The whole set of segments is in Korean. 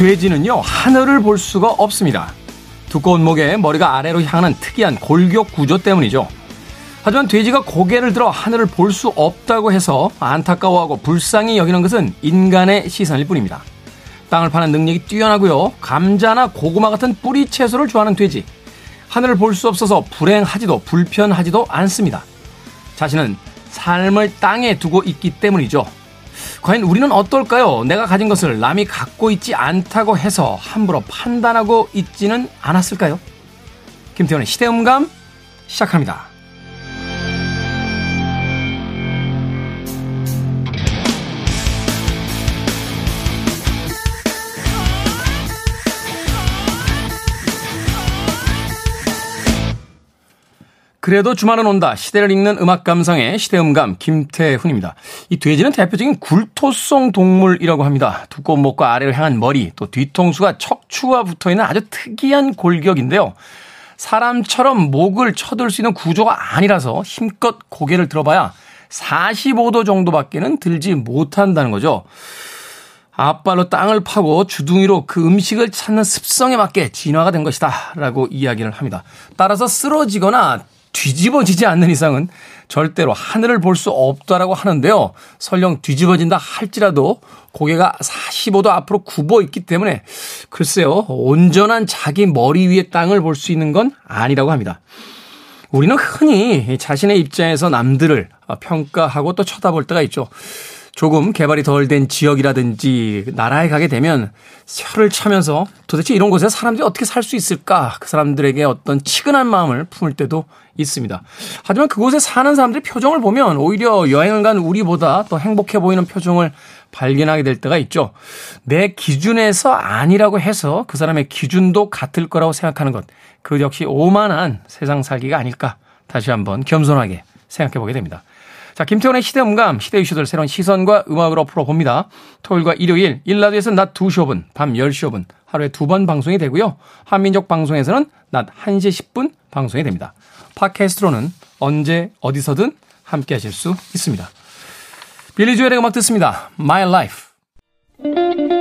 돼지는요, 하늘을 볼 수가 없습니다. 두꺼운 목에 머리가 아래로 향하는 특이한 골격 구조 때문이죠. 하지만 돼지가 고개를 들어 하늘을 볼 수 없다고 해서 안타까워하고 불쌍히 여기는 것은 인간의 시선일 뿐입니다. 땅을 파는 능력이 뛰어나고요. 감자나 고구마 같은 뿌리 채소를 좋아하는 돼지. 하늘을 볼 수 없어서 불행하지도 불편하지도 않습니다. 자신은 삶을 땅에 두고 있기 때문이죠. 과연 우리는 어떨까요? 내가 가진 것을 남이 갖고 있지 않다고 해서 함부로 판단하고 있지는 않았을까요? 김태원의 시대음감 시작합니다. 그래도 주말은 온다. 시대를 읽는 음악 감상의 시대음감 김태훈입니다. 이 돼지는 대표적인 굴토성 동물이라고 합니다. 두꺼운 목과 아래로 향한 머리, 또 뒤통수가 척추와 붙어 있는 아주 특이한 골격인데요. 사람처럼 목을 쳐들 수 있는 구조가 아니라서 힘껏 고개를 들어봐야 45도 정도밖에는 들지 못한다는 거죠. 앞발로 땅을 파고 주둥이로 그 음식을 찾는 습성에 맞게 진화가 된 것이다. 라고 이야기를 합니다. 따라서 쓰러지거나 뒤집어지지 않는 이상은 절대로 하늘을 볼 수 없다라고 하는데요. 설령 뒤집어진다 할지라도 고개가 45도 앞으로 굽어 있기 때문에 글쎄요. 온전한 자기 머리 위에 땅을 볼 수 있는 건 아니라고 합니다. 우리는 흔히 자신의 입장에서 남들을 평가하고 또 쳐다볼 때가 있죠. 조금 개발이 덜 된 지역이라든지 나라에 가게 되면 혀를 차면서 도대체 이런 곳에 사람들이 어떻게 살 수 있을까? 그 사람들에게 어떤 치근한 마음을 품을 때도 있습니다. 하지만 그곳에 사는 사람들의 표정을 보면 오히려 여행을 간 우리보다 더 행복해 보이는 표정을 발견하게 될 때가 있죠. 내 기준에서 아니라고 해서 그 사람의 기준도 같을 거라고 생각하는 것. 그 역시 오만한 세상 살기가 아닐까. 다시 한번 겸손하게 생각해 보게 됩니다. 자, 김태원의 시대음감, 시대 이슈를 새로운 시선과 음악으로 풀어봅니다. 토요일과 일요일, 일라디오에서는 낮 2시 5분, 밤 10시 5분, 하루에 두 번 방송이 되고요. 한민족 방송에서는 낮 1시 10분 방송이 됩니다. 팟캐스트로는 언제 어디서든 함께 하실 수 있습니다. 빌리 조엘의 음악 듣습니다. My Life.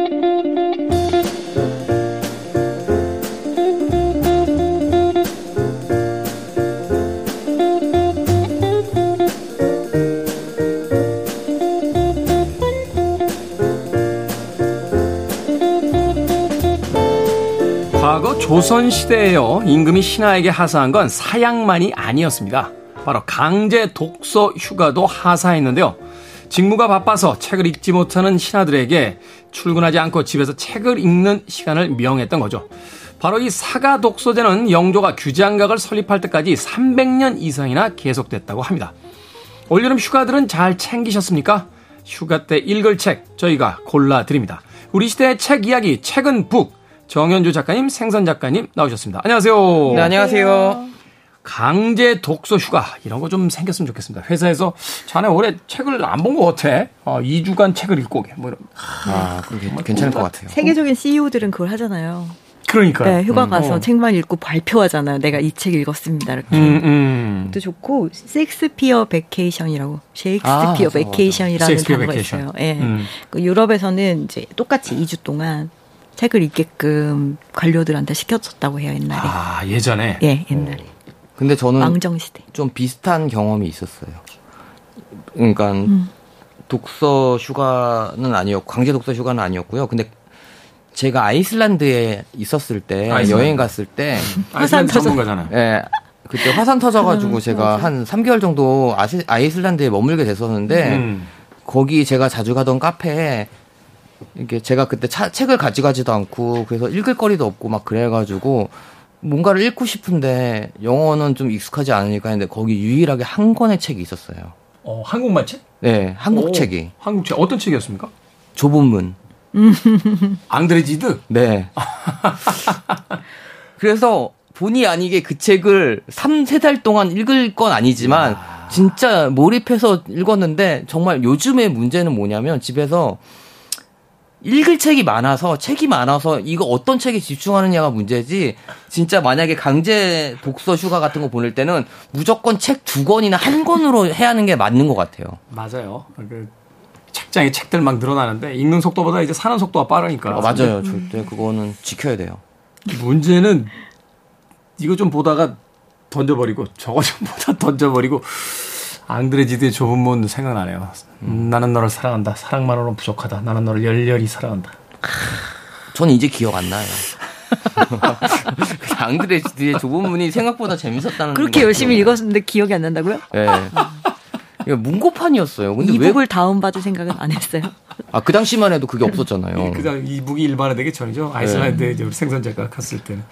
조선시대에요. 임금이 신하에게 하사한 건 사양만이 아니었습니다. 바로 강제 독서 휴가도 하사했는데요. 직무가 바빠서 책을 읽지 못하는 신하들에게 출근하지 않고 집에서 책을 읽는 시간을 명했던 거죠. 바로 이 사가 독서제는 영조가 규장각을 설립할 때까지 300년 이상이나 계속됐다고 합니다. 올여름 휴가들은 잘 챙기셨습니까? 휴가 때 읽을 책 저희가 골라드립니다. 우리 시대의 책 이야기 책은 book 정현주 작가님, 생선 작가님 나오셨습니다. 안녕하세요. 네, 안녕하세요. 강제 독서 휴가 이런 거 좀 생겼으면 좋겠습니다. 회사에서 자네 올해 책을 안 본 것 같아. 어, 2주간 책을 읽고 오게. 뭐 이런. 아, 그게 괜찮을 것 같아요. 세계적인 CEO들은 그걸 하잖아요. 그러니까. 네, 휴가 가서 어. 책만 읽고 발표하잖아요. 내가 이 책 읽었습니다. 이렇게. 음, 음. 또 좋고 셰익스피어 vacation이라고 셰익스피어 아, vacation이라는 단어가 있어요. 예. 네. 음. 그 유럽에서는 이제 똑같이 2주 동안 책을 읽게끔 관료들한테 시켰었다고 해요 옛날에. 아 예전에. 예 옛날에. 근데 저는 왕정 시대. 좀 비슷한 경험이 있었어요. 그러니까 음. 독서 휴가는 아니었고 강제 독서 휴가는 아니었고요. 근데 제가 아이슬란드에 있었을 때 아이슬란드. 여행 갔을 때 화산 터져가잖아요. 예. 그때 화산 터져가지고 음, 제가 맞아. 한 3개월 정도 아이슬란드에 머물게 됐었는데 음. 거기 제가 자주 가던 카페에 이게 제가 그때 차, 책을 가져가지도 않고 그래서 읽을 거리도 없고 막 그래가지고 뭔가를 읽고 싶은데 영어는 좀 익숙하지 않으니까 했는데 거기 유일하게 한 권의 책이 있었어요. 어, 한국말 책? 네, 한국 오, 책이. 한국 책 어떤 책이었습니까? 좁은 문. 앙드레지드? 네. 그래서 본의 아니게 그 책을 3, 4달 동안 읽을 건 아니지만 야. 진짜 몰입해서 읽었는데 정말 요즘의 문제는 뭐냐면 집에서 읽을 책이 많아서 책이 많아서 이거 어떤 책에 집중하느냐가 문제지 진짜 만약에 강제 독서 휴가 같은 거 보낼 때는 무조건 책 두 권이나 한 권으로 해야 하는 게 맞는 것 같아요. 맞아요. 그 책장에 책들 막 늘어나는데 읽는 속도보다 이제 사는 속도가 빠르니까. 아, 맞아요. 절대 그거는 지켜야 돼요. 문제는 이거 좀 보다가 던져버리고 저거 좀 보다 던져버리고 앙드레지드의 좁은 문 생각나네요. 음, 나는 너를 사랑한다. 사랑만으로는 부족하다. 나는 너를 열렬히 사랑한다. 전 이제 기억 안 나요. 앙드레지드의 좁은 문이 생각보다 재밌었다는 그렇게 열심히 읽었는데 기억이 안 난다고요? 예. 네. 문고판이었어요. 근데 이북을 왜... 다운받을 생각은 안 했어요? 아, 그 당시만 해도 그게 없었잖아요. 그 당, 이북이 일반화되기 전이죠. 아이슬란드에 네. 이제 우리 생선작가 갔을 때는.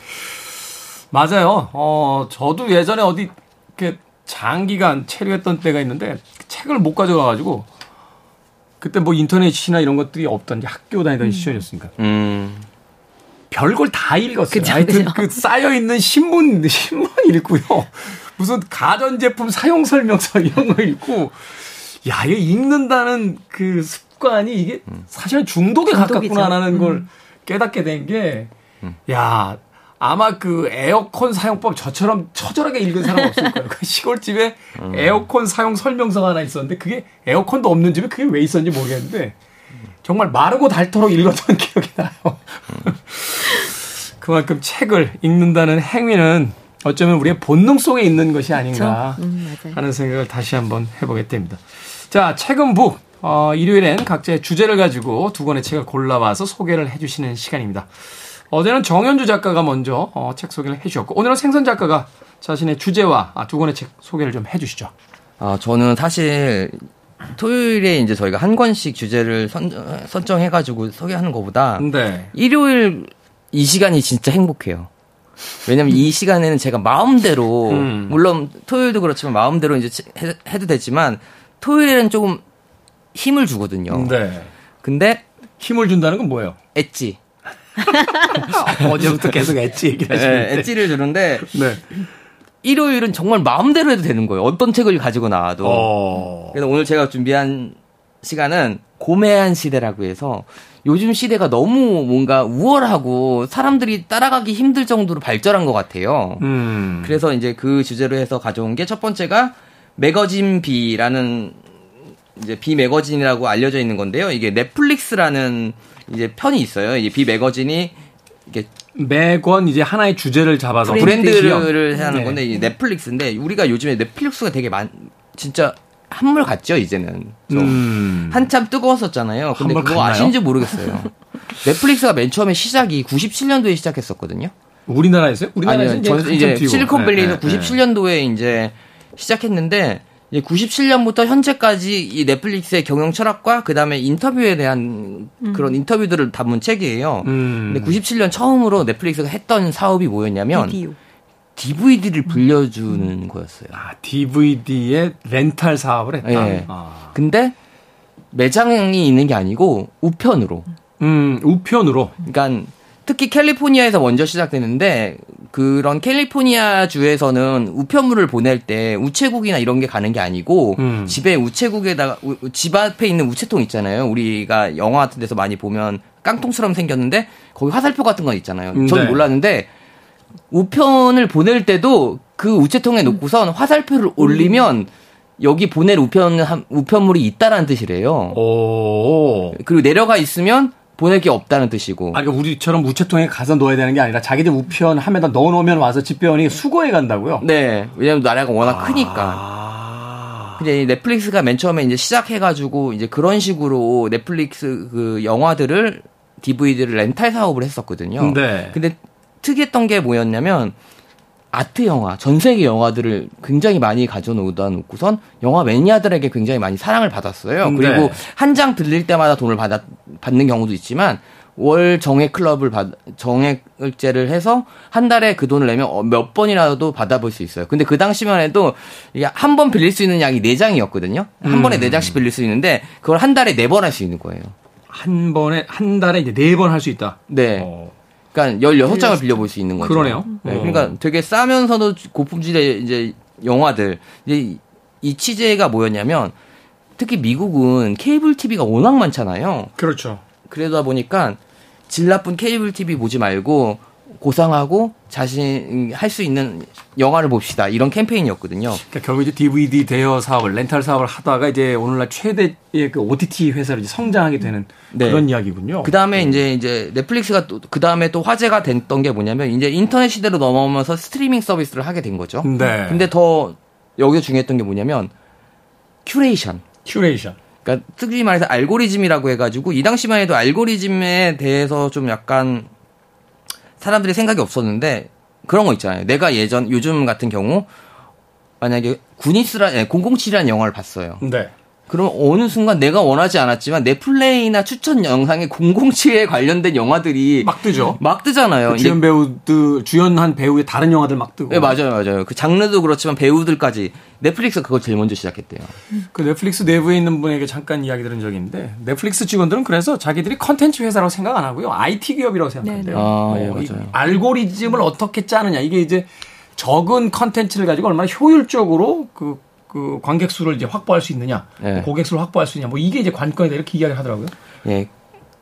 맞아요. 어, 저도 예전에 어디, 이렇게 장기간 체류했던 때가 있는데 책을 못 가져가가지고 그때 뭐 인터넷이나 이런 것들이 없던 학교 다니던 음. 시절이었으니까. 음. 별걸 다 읽었어요. 그쵸, 하여튼 그쵸. 그 쌓여 있는 신문 신문 읽고요. 무슨 가전제품 사용 설명서 이런 거 읽고 야, 이게 읽는다는 그 습관이 이게 음. 사실은 중독에 가깝구나라는 걸 음. 깨닫게 된 게, 음. 야, 아마 그 에어컨 사용법 저처럼 처절하게 읽은 사람 없을 거예요. 그 시골집에 음. 에어컨 사용 설명서가 하나 있었는데 그게 에어컨도 없는 집에 그게 왜 있었는지 모르겠는데 정말 마르고 닳도록 읽었던 기억이 나요. 그만큼 책을 읽는다는 행위는 어쩌면 우리의 본능 속에 있는 것이 아닌가 음, 하는 생각을 다시 한번 해보게 됩니다. 자, 책은 북. 어, 일요일엔 각자의 주제를 가지고 두 권의 책을 골라와서 소개를 해주시는 시간입니다. 어제는 정현주 작가가 먼저 어, 책 소개를 해주셨고 오늘은 생선 작가가 자신의 주제와 아, 두 권의 책 소개를 좀 해주시죠. 아 저는 사실 토요일에 이제 저희가 한 권씩 주제를 선, 선정해가지고 소개하는 것보다 네. 일요일 이 시간이 진짜 행복해요. 왜냐면 이 시간에는 제가 마음대로 음. 물론 토요일도 그렇지만 마음대로 이제 해, 도 되지만 토요일에는 조금 힘을 주거든요. 네. 근데 힘을 준다는 건 뭐예요? 엣지. 어제부터 계속 엣지 얘기하시는데. 네, 엣지를 주는데 네. 일요일은 정말 마음대로 해도 되는 거예요. 어떤 책을 가지고 나와도. 어... 그래서 오늘 제가 준비한 시간은 고매한 시대라고 해서 요즘 시대가 너무 뭔가 우월하고 사람들이 따라가기 힘들 정도로 발전한 것 같아요. 음... 그래서 이제 그 주제로 해서 가져온 게 첫 번째가 매거진 비라는 이제 비 매거진이라고 알려져 있는 건데요. 이게 넷플릭스라는 이제 편이 있어요. 이제 비 매거진이 이게 매권 이제 하나의 주제를 잡아서 브랜드 브랜드를 하는 네. 건데 이 넷플릭스인데 우리가 요즘에 넷플릭스가 되게 많 진짜 한물 같죠 이제는 좀 음. 한참 뜨거웠었잖아요. 근데 그거 갔나요? 아신지 모르겠어요. 넷플릭스가 맨 처음에 시작이 97년도에 시작했었거든요. 우리나라에서요? 우리나라에서 아니요, 이제, 이제 실리콘밸리에서 네, 97년도에 이제 시작했는데 이제 97년부터 현재까지 이 넷플릭스의 경영 철학과 그 다음에 인터뷰에 대한 음. 그런 인터뷰들을 담은 책이에요. 음. 근데 97년 처음으로 넷플릭스가 했던 사업이 뭐였냐면 비디오. DVD를 불려주는 음. 거였어요. 아, DVD의 렌탈 사업을 했다. 네. 아. 근데 매장이 있는 게 아니고 우편으로. 음, 우편으로. 그러니까 특히 캘리포니아에서 먼저 시작되는데 그런 캘리포니아 주에서는 우편물을 보낼 때 우체국이나 이런 게 가는 게 아니고 음. 집에 우체국에다가 우, 집 앞에 있는 우체통 있잖아요. 우리가 영화 같은 데서 많이 보면 깡통처럼 생겼는데 거기 화살표 같은 거 있잖아요. 음, 저는 네. 몰랐는데 우편을 보낼 때도 그 우체통에 놓고선 화살표를 올리면 여기 보낼 우편 우편물이 있다라는 뜻이래요. 오. 그리고 내려가 있으면 보낼 게 없다는 뜻이고. 아, 그러니까 우리처럼 우체통에 가서 넣어야 되는 게 아니라 자기들 우편 함에다 넣어놓으면 와서 집배원이 수거해 간다고요? 네. 왜냐면 나라가 워낙 아. 크니까. 근데 넷플릭스가 맨 처음에 이제 시작해가지고 이제 그런 식으로 넷플릭스 그 영화들을 DVD를 렌탈 사업을 했었거든요. 네. 근데 특이했던 게 뭐였냐면 아트 영화, 전 세계 영화들을 굉장히 많이 가져놓다 놓고선 영화 매니아들에게 굉장히 많이 사랑을 받았어요. 네. 그리고 한 장 들릴 때마다 돈을 받아, 받는 경우도 있지만 월 정액 클럽을 받, 정액제를 해서 한 달에 그 돈을 내면 어, 몇 번이라도 받아볼 수 있어요. 근데 그 당시만 해도 한 번 빌릴 수 있는 양이 4장이었거든요. 한 음. 번에 4장씩 빌릴 수 있는데 그걸 한 달에 4번 할 수 있는 거예요. 한 번에, 한 달에 이제 4번 할 수 있다? 네. 어. 그러니까 16장을 빌려볼 수 있는 거죠. 그러네요. 네, 어. 그러니까 되게 싸면서도 고품질의 이제 영화들. 이제 이 취재가 뭐였냐면 특히 미국은 케이블 TV가 워낙 많잖아요. 그렇죠. 그러다 보니까 질 나쁜 케이블 TV 보지 말고 고상하고 자신 할 수 있는 영화를 봅시다 이런 캠페인이었거든요. 그러니까 결국 이제 DVD 대여 사업을 렌탈 사업을 하다가 이제 오늘날 최대의 그 OTT 회사로 이제 성장하게 되는 네. 그런 이야기군요. 그 다음에 음. 이제 이제 넷플릭스가 그 다음에 또 화제가 됐던 게 뭐냐면 이제 인터넷 시대로 넘어오면서 스트리밍 서비스를 하게 된 거죠. 네. 근데 더 여기서 중요했던 게 뭐냐면 curation. curation. 그러니까 특히 말해서 알고리즘이라고 해가지고 이 당시만 해도 알고리즘에 대해서 좀 약간 사람들이 생각이 없었는데 그런 거 있잖아요. 내가 예전 요즘 같은 경우 만약에 구니스라 007이라는 영화를 봤어요. 네. 그럼 어느 순간 내가 원하지 않았지만 내 플레이나 추천 영상에 007에 관련된 영화들이 막 뜨죠. 막 뜨잖아요. 그 주연 배우들 주연한 배우의 다른 영화들 막 뜨고. 네, 맞아요, 맞아요. 그 장르도 그렇지만 배우들까지 넷플릭스 그걸 제일 먼저 시작했대요. 그 넷플릭스 내부에 있는 분에게 잠깐 이야기 들은 적이 있는데 넷플릭스 직원들은 그래서 자기들이 컨텐츠 회사라고 생각 안 하고요. IT 기업이라고 생각한대요. 네, 네. 아, 예, 맞아요. 알고리즘을 어떻게 짜느냐 이게 이제 적은 컨텐츠를 가지고 얼마나 효율적으로 그 그 관객 수를 이제 확보할 수 있느냐, 네. 고객 수를 확보할 수 있냐, 뭐 이게 이제 관건이다 이렇게 이야기를 하더라고요. 예.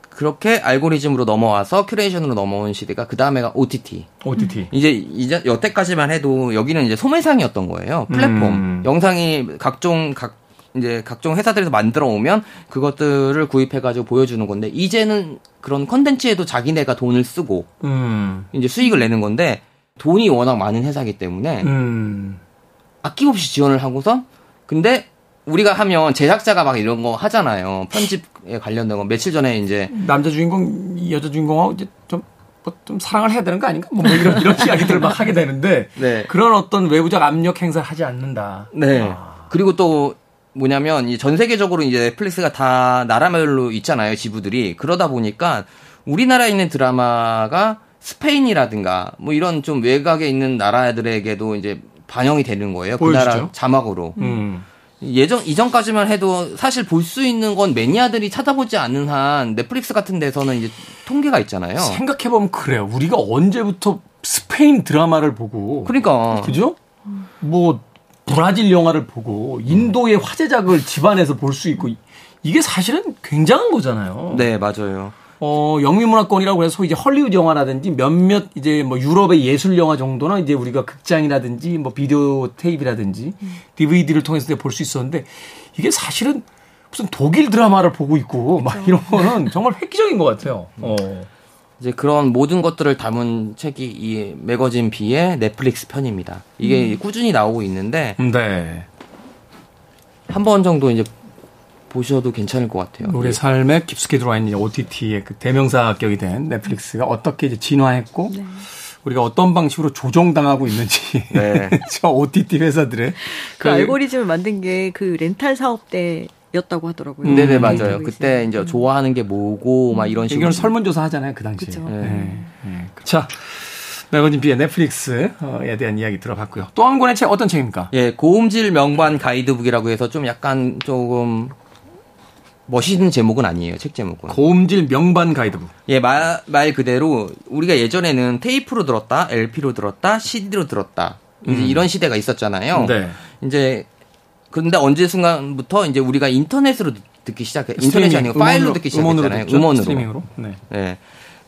그렇게 알고리즘으로 넘어와서 curation으로 넘어온 시대가 그 다음에가 OTT. OTT. 이제 이제 여태까지만 해도 여기는 이제 소매상이었던 거예요. 플랫폼. 음. 영상이 각종 각 이제 각종 회사들에서 만들어 오면 그것들을 구입해 가지고 보여주는 건데 이제는 그런 컨텐츠에도 자기네가 돈을 쓰고 음. 이제 수익을 내는 건데 돈이 워낙 많은 회사이기 때문에 음. 아낌없이 지원을 하고서 근데 우리가 하면 제작자가 막 이런 거 하잖아요. 편집에 관련된 거 며칠 전에 이제 남자 주인공 여자 주인공하고 이제 좀 뭐좀 사랑을 해야 되는 거 아닌가? 뭐, 뭐 이런 이런 이야기들을 막 하게 되는데 네. 그런 어떤 외부적 압력 행사를 하지 않는다. 네. 아. 그리고 또 뭐냐면 이 전 세계적으로 이제 넷플릭스가 다 나라별로 있잖아요 지부들이 그러다 보니까 우리나라에 있는 드라마가 스페인이라든가 뭐 이런 좀 외곽에 있는 나라들에게도 이제 반영이 되는 거예요. 그 나라 자막으로. 음. 예전 이전까지만 해도 사실 볼 수 있는 건 매니아들이 찾아보지 않는 한 넷플릭스 같은 데서는 이제 통계가 있잖아요. 생각해 보면 그래요. 우리가 언제부터 스페인 드라마를 보고 그러니까 그죠? 뭐 브라질 영화를 보고 인도의 화제작을 집안에서 볼 수 있고 이게 사실은 굉장한 거잖아요. 네, 맞아요. 어, 영미문화권이라고 해서 이제 헐리우드 영화라든지 몇몇 이제 뭐 유럽의 예술 영화 정도나 이제 우리가 극장이라든지 뭐 비디오 테이프라든지 음. DVD를 통해서 볼 수 있었는데 이게 사실은 무슨 독일 드라마를 보고 있고. 막 이런 거는 정말 획기적인 것 같아요. 어. 이제 그런 모든 것들을 담은 책이 이 매거진 비의 넷플릭스 편입니다. 이게 음. 꾸준히 나오고 있는데 네. 한번 정도 이제 보셔도 괜찮을 것 같아요. 우리 예. 삶에 깊숙이 들어와 있는 OTT의 그 대명사격이 된 넷플릭스가 어떻게 이제 진화했고 네. 우리가 어떤 방식으로 조종당하고 있는지 네. 저 OTT 회사들의 그, 그 알고리즘을 만든 게 그 렌탈 사업 때 였다고 하더라고요. 음. 네네 맞아요. 그때 이제 음. 좋아하는 게 뭐고 막 이런 식으로 설문조사 하잖아요 그 당시에. 네. 네. 네. 자 매거진 비의 넷플릭스에 대한 이야기 들어봤고요. 또 한 권의 책 어떤 책입니까? 예, 고음질 명반 가이드북이라고 해서 좀 약간 조금 멋있는 제목은 아니에요. 책 제목은. 고음질 명반 가이드북. 예, 말, 말 그대로 우리가 예전에는 테이프로 들었다, LP로 들었다, CD로 들었다. 이제 음. 이런 시대가 있었잖아요. 네. 이제 그런데 언제 순간부터 이제 우리가 인터넷으로 듣기 시작해. 인터넷이 아니고 파일로 듣기 시작했잖아요. 음원으로. 음원으로. 스트리밍으로. 네. 네.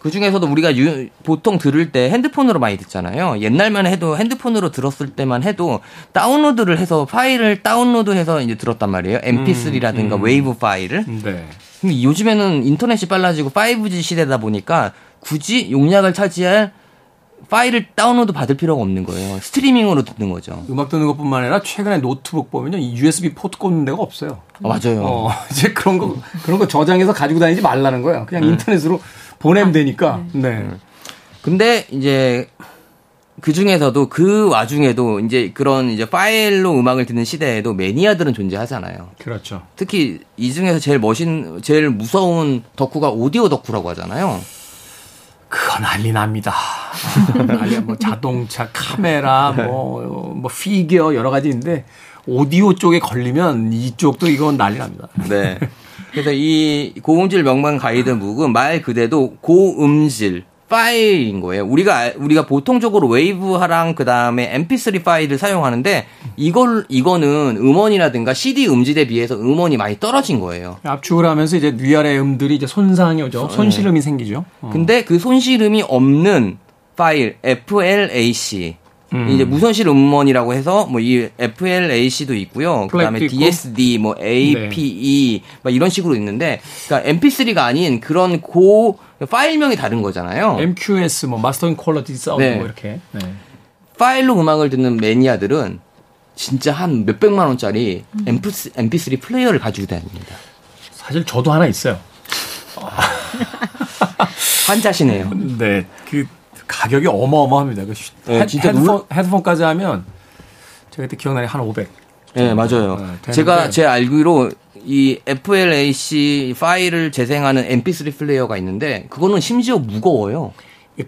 그 중에서도 우리가 유, 보통 들을 때 핸드폰으로 많이 듣잖아요. 옛날만 해도 핸드폰으로 들었을 때만 해도 다운로드를 해서 파일을 다운로드해서 이제 들었단 말이에요. MP3라든가 음, 음. 웨이브 파일을. 네. 근데 요즘에는 인터넷이 빨라지고 5G 시대다 보니까 굳이 용량을 차지할 파일을 다운로드 받을 필요가 없는 거예요. 스트리밍으로 듣는 거죠. 음악 듣는 것뿐만 아니라 최근에 노트북 보면요, USB 포트 꽂는 데가 없어요. 아, 맞아요. 어, 이제 그런 거 그런 거 저장해서 가지고 다니지 말라는 거예요. 그냥 음. 인터넷으로 보내면 되니까. 네. 네. 근데 이제 그 중에서도 그 와중에도 이제 그런 이제 파일로 음악을 듣는 시대에도 매니아들은 존재하잖아요. 그렇죠. 특히 이 중에서 제일 멋있, 제일 무서운 덕후가 오디오 덕후라고 하잖아요. 그건 난리 납니다. 난리 뭐 자동차, 카메라, 뭐, 뭐 피규어 여러 가지 있는데 오디오 쪽에 걸리면 이쪽도 이건 난리 납니다. 네. 그래서 이 고음질 명반 가이드북은 말 그대로 고음질 파일인 거예요. 우리가 우리가 보통적으로 웨이브하랑 그다음에 MP3 파일을 사용하는데 이걸 이거는 음원이라든가 CD 음질에 비해서 음원이 많이 떨어진 거예요. 압축을 하면서 이제 위아래 음들이 이제 손상이 오죠. 네. 손실음이 생기죠. 어. 근데 그 손실음이 없는 파일 FLAC 음. 이제 무손실 음원이라고 해서 뭐 이 FLAC도 있고요. 그다음에 DSD, 뭐 APE 네. 막 이런 식으로 있는데 그러니까 MP3가 아닌 그런 고 파일명이 다른 거잖아요. MQS 뭐 mastering quality sound 네. 뭐 이렇게. 네. 파일로 음악을 듣는 매니아들은 진짜 한 몇백만 원짜리 음. MP3 플레이어를 가지고 다닙니다. 사실 저도 하나 있어요. 환자시네요. 네. 그 가격이 어마어마합니다. 그 네, 진짜 헤드폰, 헤드폰까지 하면 제가 그때 기억나는 한 500. 네, 맞아요. 네, 제가 제 알기로 이 FLAC 파일을 재생하는 MP3 플레이어가 있는데 그거는 심지어 무거워요.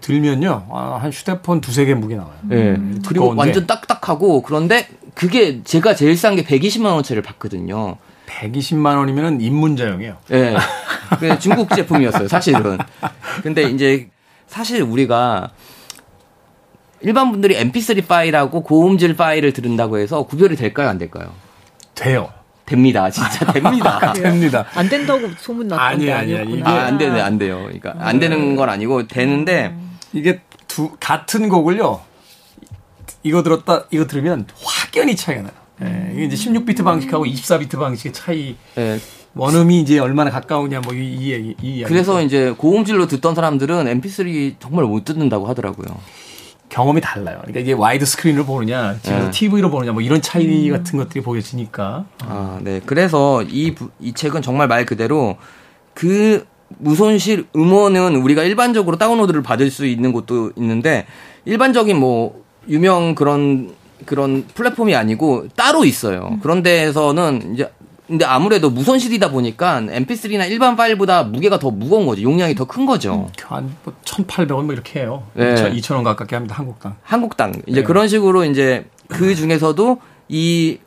들면요 아, 한 휴대폰 두세 개 무게 나와요. 네. 음, 그리고 완전 딱딱하고 그런데 그게 제가 제일 싼 게 120만 원짜리를 봤거든요. 120만 원이면 입문자용이에요. 네. 중국 제품이었어요, 사실은. 근데 이제 사실 우리가 일반 분들이 MP3 파일하고 고음질 파일을 들은다고 해서 구별이 될까요, 안 될까요? 돼요. 됩니다. 진짜 됩니다. 됩니다. 안 된다고 소문 났던데 아니 아니 이게 아, 안 되네, 안 돼요. 그러니까 안 되는 건 아니고 되는데 이게 두 같은 곡을요. 이거 들었다 이거 들으면 확연히 차이가 나요. 예, 이게 이제 16비트 방식하고 24비트 방식의 차이. 예. 원음이 이제 얼마나 가까우냐 뭐이이 이, 그래서 이제 고음질로 듣던 사람들은 MP3 정말 못 듣는다고 하더라고요. 경험이 달라요. 그러니까 이게 와이드 스크린으로 보느냐, 집에서 네. TV로 보느냐, 뭐 이런 차이 음. 같은 것들이 보여지니까. 아, 네. 그래서 이, 이 책은 정말 말 그대로 그 무손실 음원은 우리가 일반적으로 다운로드를 받을 수 있는 곳도 있는데 일반적인 뭐 유명 그런 그런 플랫폼이 아니고 따로 있어요. 음. 그런 데에서는 이제 근데 아무래도 무선실이다 보니까 MP3나 일반 파일보다 무게가 더 무거운 거죠. 용량이 더 큰 거죠. 음, 한뭐 1,800원 뭐 이렇게 해요. 네. 2,000원 가깝게 합니다. 한국당. 한국당. 이제 네. 그런 식으로 이제 그 중에서도 이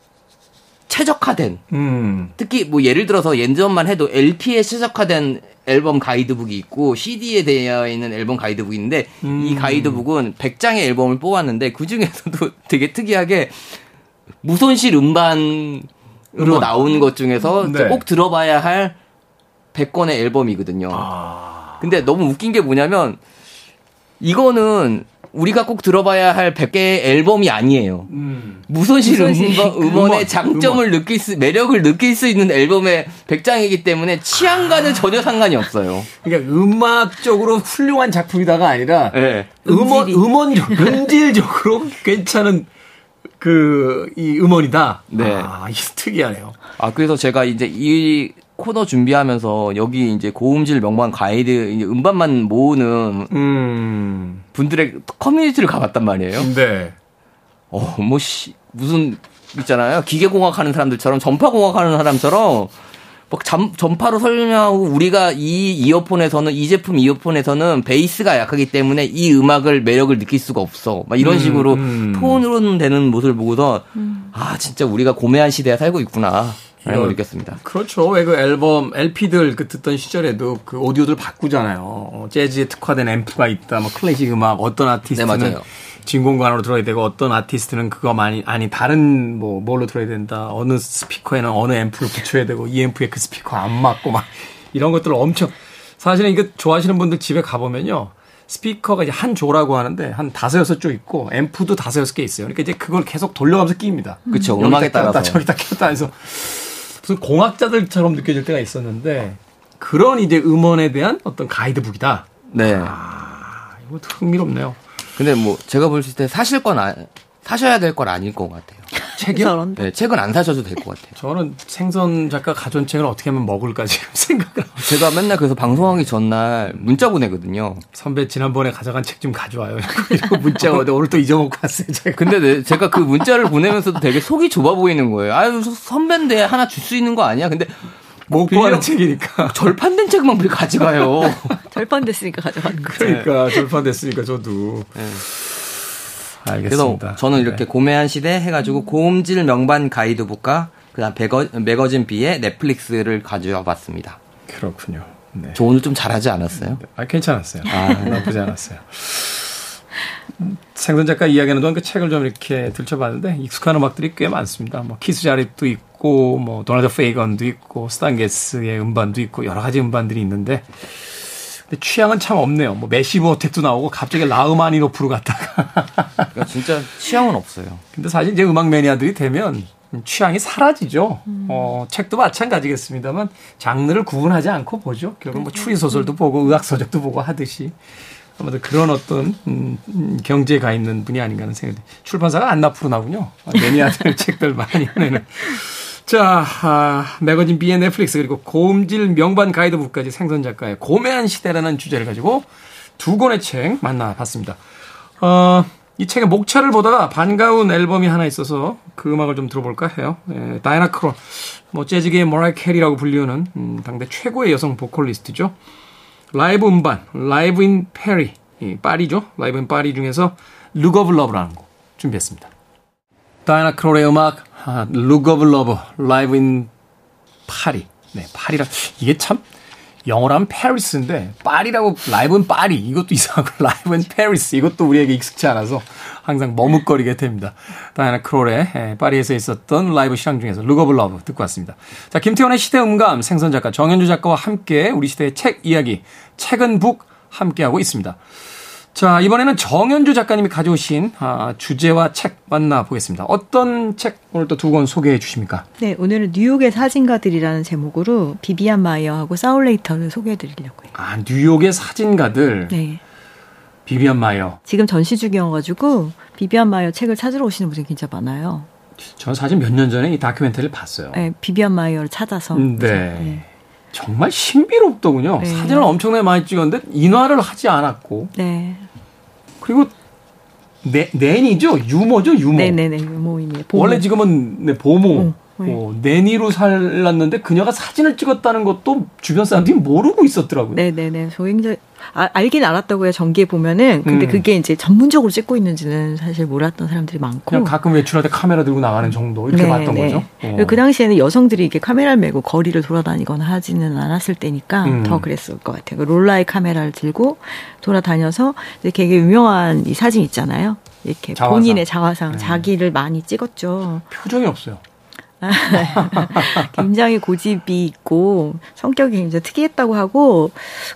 최적화된 음. 특히 뭐 예를 들어서 예전만 해도 LP에 최적화된 앨범 가이드북이 있고 CD에 되어 있는 앨범 가이드북이 있는데 음. 이 가이드북은 100장의 앨범을 뽑았는데 그 중에서도 되게 특이하게 무손실 음반 으로 음원. 나온 것 중에서 네. 꼭 들어봐야 할 100권의 앨범이거든요. 아. 근데 너무 웃긴 게 뭐냐면 이거는 우리가 꼭 들어봐야 할 100개의 앨범이 아니에요. 음. 무손실 음원, 음원 의 장점을 음원. 느낄 수, 매력을 느낄 수 있는 앨범의 100장이기 때문에 취향과는 아. 전혀 상관이 없어요. 그러니까 음악적으로 훌륭한 작품이다가 아니라 네. 음원, 음원적, 음질적으로 괜찮은 그, 이 음원이다. 네. 아, 이 특이하네요. 아, 그래서 제가 이제 이 코너 준비하면서 여기 이제 고음질 명반 가이드 음반만 모으는 음. 분들의 커뮤니티를 가봤단 말이에요. 네. 어, 뭐, 씨, 무슨, 있잖아요. 기계공학 하는 사람들처럼, 전파공학 하는 사람처럼, 막 잠, 전파로 설명하고 우리가 이 이어폰에서는, 이 제품 이어폰에서는 베이스가 약하기 때문에 이 음악을 매력을 느낄 수가 없어. 막 이런 음, 식으로 음. 톤으로는 되는 모습을 보고서, 음. 아, 진짜 우리가 고매한 시대에 살고 있구나. 라는 걸 느꼈습니다. 그렇죠. 왜 그 앨범, LP들 그 듣던 시절에도 그 오디오들 바꾸잖아요. 어, 재즈에 특화된 앰프가 있다, 뭐 클래식 음악, 어떤 아티스트는 네, 진공관으로 들어야 되고 어떤 아티스트는 그거 많이 아니 다른 뭐 뭘로 들어야 된다. 어느 스피커에는 어느 앰프를 붙여야 되고 이 앰프에 그 스피커 안 맞고 막 이런 것들을 엄청 사실은 이거 좋아하시는 분들 집에 가보면요. 스피커가 이제 한 조라고 하는데 한 다섯 여섯 조 있고 앰프도 다섯 여섯 개 있어요. 그러니까 이제 그걸 계속 돌려가면서 끼입니다. 그렇죠. 음악에 따라서 저기다 켰다 해서 무슨 공학자들처럼 느껴질 때가 있었는데 그런 이제 음원에 대한 어떤 가이드북이다. 네. 아, 이거 흥미롭네요. 근데 뭐 제가 볼 때 사실 건 아, 사셔야 될 건 아닐 것 같아요. 책이요? 네, 책은 안 사셔도 될 것 같아요. 저는 생선 작가 가전 책을 어떻게 하면 먹을까 지금 생각을. 제가 맨날 그래서 방송하기 전날 문자 보내거든요. 선배 지난번에 가져간 책 좀 가져와요. 이러고 문자 오는데 오늘 또 잊어먹고 왔어요. 제가. 근데 네, 제가 그 문자를 보내면서도 되게 속이 좁아 보이는 거예요. 아유 선배인데 하나 줄 수 있는 거 아니야? 근데 못 구하는 책이니까. 절판된 책만 왜 가져가요? 절판됐으니까 가져간 거 그러니까 절판됐으니까 저도. 네. 알겠습니다. 그래서 저는 이렇게 네. 고매한 시대 해가지고 고음질 명반 가이드북과 그다음 매거, 매거진 B의 넷플릭스를 가져와 봤습니다. 그렇군요. 네. 저 오늘 좀 잘하지 않았어요? 아, 괜찮았어요. 아, 나쁘지 않았어요. 생선 작가 이야기하는 동안 그 책을 좀 이렇게 들춰봤는데 익숙한 음악들이 꽤 많습니다. 뭐 키스 자렛도 있고 뭐 도널드 페이건도 있고 스탄 게츠의 음반도 있고 여러 가지 음반들이 있는데 근데 취향은 참 없네요. 뭐 매시브 어택도 나오고 갑자기 라흐마니노프로 갔다가. 그러니까 진짜 취향은 없어요. 근데 사실 이제 음악 매니아들이 되면 취향이 사라지죠. 음. 어, 책도 마찬가지겠습니다만 장르를 구분하지 않고 보죠. 결국 뭐 추리 소설도 보고 의학 서적도 보고 하듯이 아마도 그런 어떤 음, 음, 경제에 가 있는 분이 아닌가 하는 생각이 출판사가 안나프로 나군요. 매니아들 책들 많이 하는. 자, 아, 매거진 비의 넷플릭스 그리고 고음질 명반 가이드북까지 생선 작가의 고매한 시대라는 주제를 가지고 두 권의 책 만나봤습니다. 어, 이 책의 목차를 보다가 반가운 앨범이 하나 있어서 그 음악을 좀 들어볼까 해요. 예, 다이나 크롤, 뭐 재즈계의 머라이어 캐리라고 불리우는 음, 당대 최고의 여성 보컬리스트죠. 라이브 음반, Live in Paris, 이 파리죠. Live in 파리 중에서 Look of Love라는 곡 준비했습니다. 다이나 크롤의 음악, 아, Look of Love, Live in 파리. 네, 파리라 이게 참 영어로 하면 Paris인데 파리라고 Live in 파리 이것도 이상하고 Live in Paris 이것도 우리에게 익숙치 않아서 항상 머뭇거리게 됩니다. 다이나 크롤의 예, 파리에서 있었던 라이브 실황 중에서 Look of Love 듣고 왔습니다. 자 김태원의 시대 음감 생선 작가 정현주 작가와 함께 우리 시대의 책 이야기 책은 book 함께하고 있습니다. 자, 이번에는 정현주 작가님이 가져오신 아, 주제와 책 만나보겠습니다. 어떤 책 오늘 또 두 권 소개해 주십니까? 네, 오늘은 뉴욕의 사진가들이라는 제목으로 비비안 마이어하고 사울 레이터를 소개해 드리려고요. 아, 뉴욕의 사진가들. 네. 비비안 마이어. 지금 전시 중이어가지고 비비안 마이어 책을 찾으러 오시는 분들이 진짜 많아요. 저는 사실 몇 년 전에 이 다큐멘터리를 봤어요. 네, 비비안 마이어를 찾아서. 네. 네. 정말 신비롭더군요. 네. 사진을 엄청나게 많이 찍었는데 인화를 하지 않았고. 네. 그리고 네, 낸이죠? 유머죠? 유머. 네네네, 유모입니다. 원래 지금은 네, 보모. 어, 네. 어, 내니로 살랐는데 그녀가 사진을 찍었다는 것도 주변 사람들이 모르고 있었더라고요. 네네네. 저 굉장히 아, 알긴 알았다고요. 전기에 보면은. 근데 음. 그게 이제 전문적으로 찍고 있는지는 사실 몰랐던 사람들이 많고. 그냥 가끔 외출할 때 카메라 들고 나가는 정도 이렇게 네, 봤던 네. 거죠. 어. 그 당시에는 여성들이 이렇게 카메라를 메고 거리를 돌아다니거나 하지는 않았을 때니까 음. 더 그랬을 것 같아요. 그 롤라의 카메라를 들고 돌아다녀서 이제 되게 유명한 이 사진 있잖아요. 이렇게 자화상. 본인의 자화상, 네. 자기를 많이 찍었죠. 표정이 없어요. 굉장히 고집이 있고 성격이 굉장히 특이했다고 하고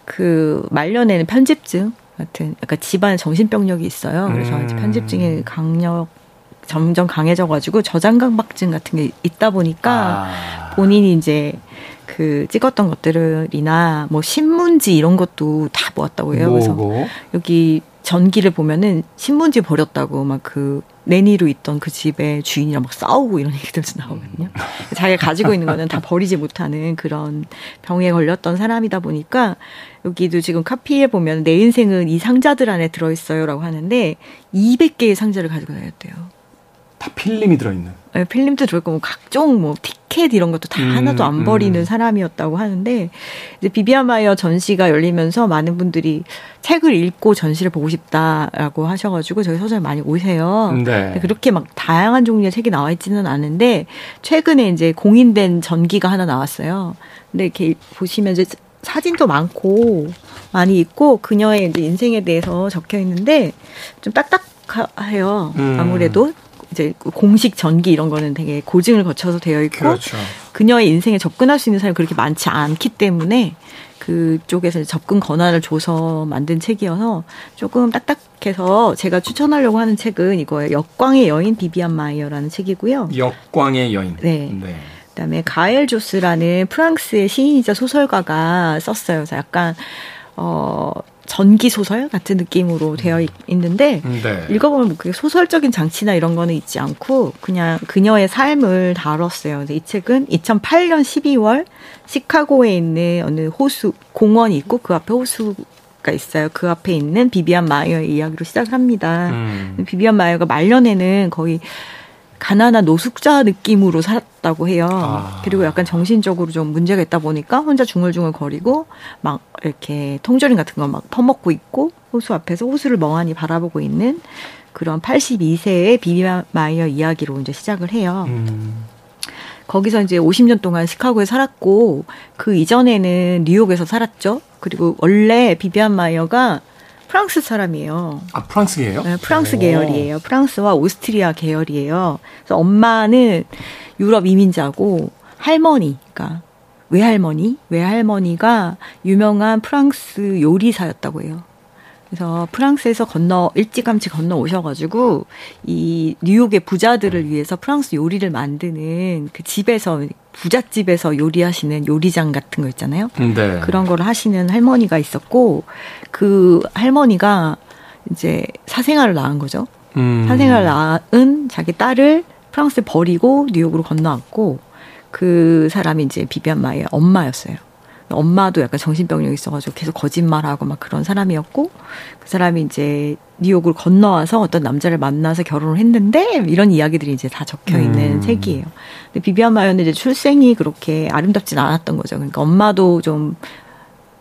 그 말년에는 편집증 같은 약간 집안에 정신병력이 있어요. 그래서 음. 편집증이 강력 점점 강해져가지고 저장강박증 같은 게 있다 보니까 아. 본인이 이제 그 찍었던 것들이나 뭐 신문지 이런 것도 다 모았다고 해요. 그래서 여기 전기를 보면은 신문지 버렸다고 막 그 내니로 있던 그 집의 주인이랑 막 싸우고 이런 얘기들도 나오거든요. 자기가 가지고 있는 거는 다 버리지 못하는 그런 병에 걸렸던 사람이다 보니까 여기도 지금 카피에 보면 내 인생은 이 상자들 안에 들어있어요라고 하는데 200개의 상자를 가지고 다녔대요. 다 필름이 들어있는. 네, 필름도 들어있고 뭐 각종 뭐 티켓 이런 것도 다 음, 하나도 안 버리는 음. 사람이었다고 하는데 이제 비비안 마이어 전시가 열리면서 많은 분들이 책을 읽고 전시를 보고 싶다라고 하셔가지고 저희 서점 많이 오세요. 네. 그렇게 막 다양한 종류의 책이 나와 있지는 않은데 최근에 이제 공인된 전기가 하나 나왔어요. 근데 이렇게 보시면 이제 사진도 많고 많이 있고 그녀의 이제 인생에 대해서 적혀 있는데 좀 딱딱해요. 음. 아무래도 이제 공식 전기 이런 거는 되게 고증을 거쳐서 되어 있고 그렇죠. 그녀의 인생에 접근할 수 있는 사람이 그렇게 많지 않기 때문에 그쪽에서 접근 권한을 줘서 만든 책이어서 조금 딱딱해서 제가 추천하려고 하는 책은 이거예요. 역광의 여인 비비안 마이어라는 책이고요. 역광의 여인. 네. 네. 그다음에 가엘 조스라는 프랑스의 시인이자 소설가가 썼어요. 그래서 약간 어 전기 소설 같은 느낌으로 되어 있는데 네. 읽어보면 그 소설적인 장치나 이런 거는 있지 않고 그냥 그녀의 삶을 다뤘어요. 근데 이 책은 2008년 12월 시카고에 있는 어느 호수 공원이 있고 그 앞에 호수가 있어요. 그 앞에 있는 비비안 마이어의 이야기로 시작을 합니다. 음. 비비안 마이어가 말년에는 거의 가난한 노숙자 느낌으로 살았다고 해요. 아. 그리고 약간 정신적으로 좀 문제가 있다 보니까 혼자 중얼중얼 거리고 막 이렇게 통조림 같은 거 막 퍼먹고 있고 호수 앞에서 호수를 멍하니 바라보고 있는 그런 82세의 비비안 마이어 이야기로 이제 시작을 해요. 음. 거기서 이제 50년 동안 시카고에 살았고 그 이전에는 뉴욕에서 살았죠. 그리고 원래 비비안 마이어가 프랑스 사람이에요. 아, 프랑스계예요? 네, 프랑스 계열이에요. 프랑스와 오스트리아 계열이에요. 그래서 엄마는 유럽 이민자고 할머니가 외할머니, 외할머니가 유명한 프랑스 요리사였다고 해요. 그래서 프랑스에서 건너 일찌감치 건너 오셔가지고 이 뉴욕의 부자들을 위해서 프랑스 요리를 만드는 그 집에서 부잣집에서 요리하시는 요리장 같은 거 있잖아요. 네. 그런 걸 하시는 할머니가 있었고 그 할머니가 이제 사생아를 낳은 거죠. 음. 사생아를 낳은 자기 딸을 프랑스에 버리고 뉴욕으로 건너왔고 그 사람이 이제 비비안 마이의 엄마였어요. 엄마도 약간 정신병력이 있어가지고 계속 거짓말하고 막 그런 사람이었고 그 사람이 이제 뉴욕을 건너와서 어떤 남자를 만나서 결혼을 했는데 이런 이야기들이 이제 다 적혀 있는 음. 책이에요. 근데 비비안 마이어는 이제 출생이 그렇게 아름답진 않았던 거죠. 그러니까 엄마도 좀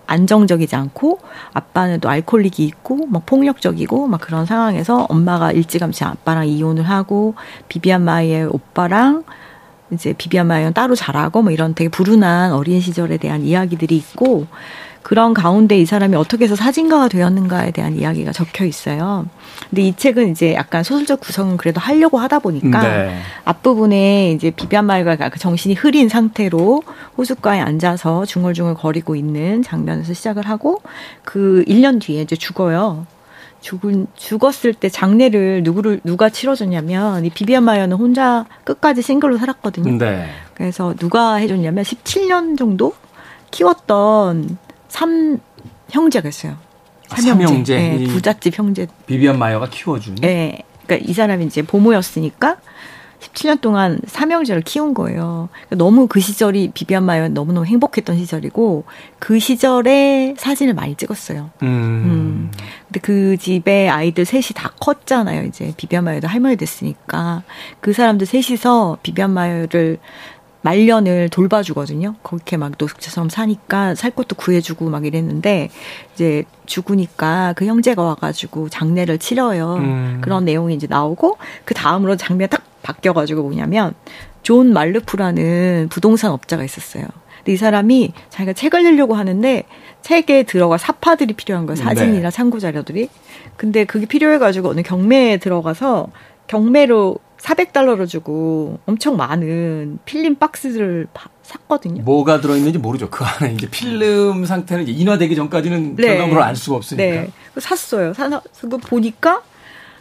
안정적이지 않고 아빠는 또 alcoholic이 있고 막 폭력적이고 막 그런 상황에서 엄마가 일찌감치 아빠랑 이혼을 하고 비비안 마이어의 오빠랑 이제 비비안 마이언 따로 자라고 뭐 이런 되게 불운한 어린 시절에 대한 이야기들이 있고 그런 가운데 이 사람이 어떻게 해서 사진가가 되었는가에 대한 이야기가 적혀 있어요. 근데 이 책은 이제 약간 소설적 구성은 그래도 하려고 하다 보니까 네. 앞부분에 이제 비비안 마이어가 그 정신이 흐린 상태로 호숫가에 앉아서 중얼중얼 거리고 있는 장면에서 시작을 하고 그 1년 뒤에 이제 죽어요. 죽은 죽었을 때 장례를 누구를 누가 치러줬냐면 이 비비안 마이어는 혼자 끝까지 싱글로 살았거든요. 네. 그래서 누가 해줬냐면 17년 정도 키웠던 삼 형제가 있어요. 삼형제. 네, 부잣집 형제. 비비안 마이어가 키워준. 네. 그러니까 이 사람이 이제 보모였으니까 17년 동안 삼형제를 키운 거예요. 그러니까 너무 그 시절이 비비안 마이어 너무너무 행복했던 시절이고 그 시절에 사진을 많이 찍었어요. 음. 음. 근데 그 집에 아이들 셋이 다 컸잖아요. 이제 비비안 마이어도 할머니 됐으니까 그 사람들 셋이서 비비안 마이어를 말년을 돌봐주거든요. 그렇게 막 노숙자처럼 사니까 살 것도 구해주고 막 이랬는데 이제 죽으니까 그 형제가 와가지고 장례를 치러요. 음. 그런 내용이 이제 나오고 그 다음으로 장면이 딱 바뀌어가지고 뭐냐면 존 말루프라는 부동산 업자가 있었어요. 근데 이 사람이 자기가 책을 내려고 하는데 책에 들어갈 삽화들이 필요한 거예요. 사진이나 네. 참고 자료들이. 근데 그게 필요해가지고 어느 경매에 들어가서 경매로 400달러를 주고 엄청 많은 필름 박스들을 샀거든요. 뭐가 들어있는지 모르죠. 그 안에 이제 필름 상태는 이제 인화되기 전까지는 네. 결과물을 알 수가 없으니까. 네. 샀어요. 사서 보니까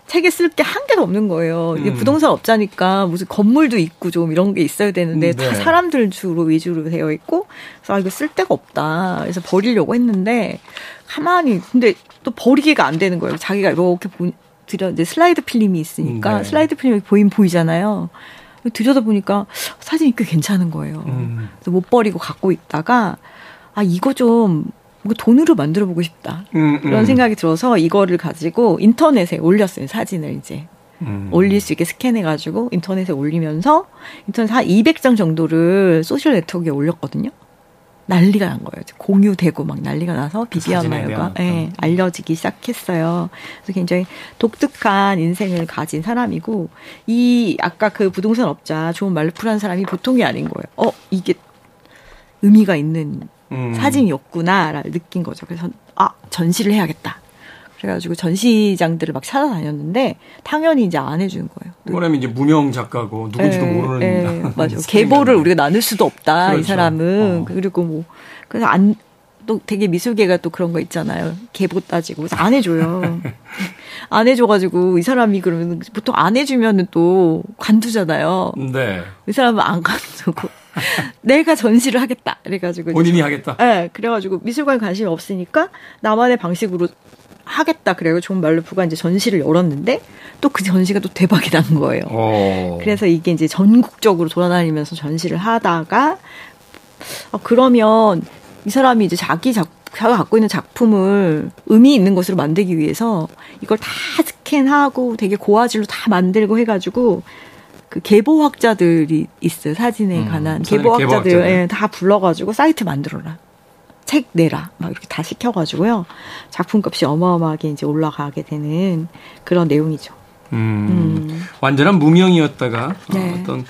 책에 쓸 게 한 개도 없는 거예요. 이게 음. 부동산 업자니까 무슨 건물도 있고 좀 이런 게 있어야 되는데 음, 네. 다 사람들 주로 위주로 되어 있고 그래서 아, 이거 쓸 데가 없다. 그래서 버리려고 했는데 가만히 근데 또 버리기가 안 되는 거예요. 자기가 이렇게 보, 들여 이제 슬라이드 필름이 있으니까 네. 슬라이드 필름이 보임 보이잖아요. 들여다 보니까 사진이 꽤 괜찮은 거예요. 음. 그래서 못 버리고 갖고 있다가 아 이거 좀 돈으로 만들어 보고 싶다 음, 음. 그런 생각이 들어서 이거를 가지고 인터넷에 올렸어요 사진을 이제 음. 올릴 수 있게 스캔해가지고 인터넷에 올리면서 인터넷 한 200장 정도를 social network에 올렸거든요. 난리가 난 거예요. 공유되고 막 난리가 나서 그 비비안 마요가 예, 네, 알려지기 시작했어요. 그래서 굉장히 독특한 인생을 가진 사람이고 이 아까 그 부동산 업자 좋은 말풀한 사람이 보통이 아닌 거예요. 어 이게 의미가 있는 음. 사진이었구나를 느낀 거죠. 그래서 아 전시를 해야겠다. 그래가지고 전시장들을 막 찾아다녔는데 당연히 이제 안 해주는 거예요. 그러면 이제 무명 작가고 누군지도 에, 예, 모르는 에, 예, 맞아. 계보를 우리가 나눌 수도 없다. 그렇죠. 이 사람은 어. 그리고 뭐 그래서 안 또 되게 미술계가 또 그런 거 있잖아요. 계보 따지고 그래서 안 해줘요. 안 해줘가지고 이 사람이 그러면 보통 안 해주면은 또 관두잖아요. 네. 이 사람은 안 관두고. 내가 전시를 하겠다. 그래가지고. 본인이 하겠다? 네. 그래가지고 미술관 관심이 없으니까 나만의 방식으로 하겠다. 그래요. 존 말루프가 이제 전시를 열었는데 또 그 전시가 또 대박이 난 거예요. 오. 어. 그래서 이게 이제 전국적으로 돌아다니면서 전시를 하다가 어, 그러면 이 사람이 이제 자기 작 자가 갖고 있는 작품을 의미 있는 것으로 만들기 위해서 이걸 다 스캔하고 되게 고화질로 다 만들고 해가지고 그 개보학자들이 있어요 사진에 음, 관한 개보학자들 예, 다 불러가지고 사이트 만들어라 책 내라 막 이렇게 다 시켜가지고요 작품값이 어마어마하게 이제 올라가게 되는 그런 내용이죠. 음, 음. 완전한 무명이었다가 네. 어, 떤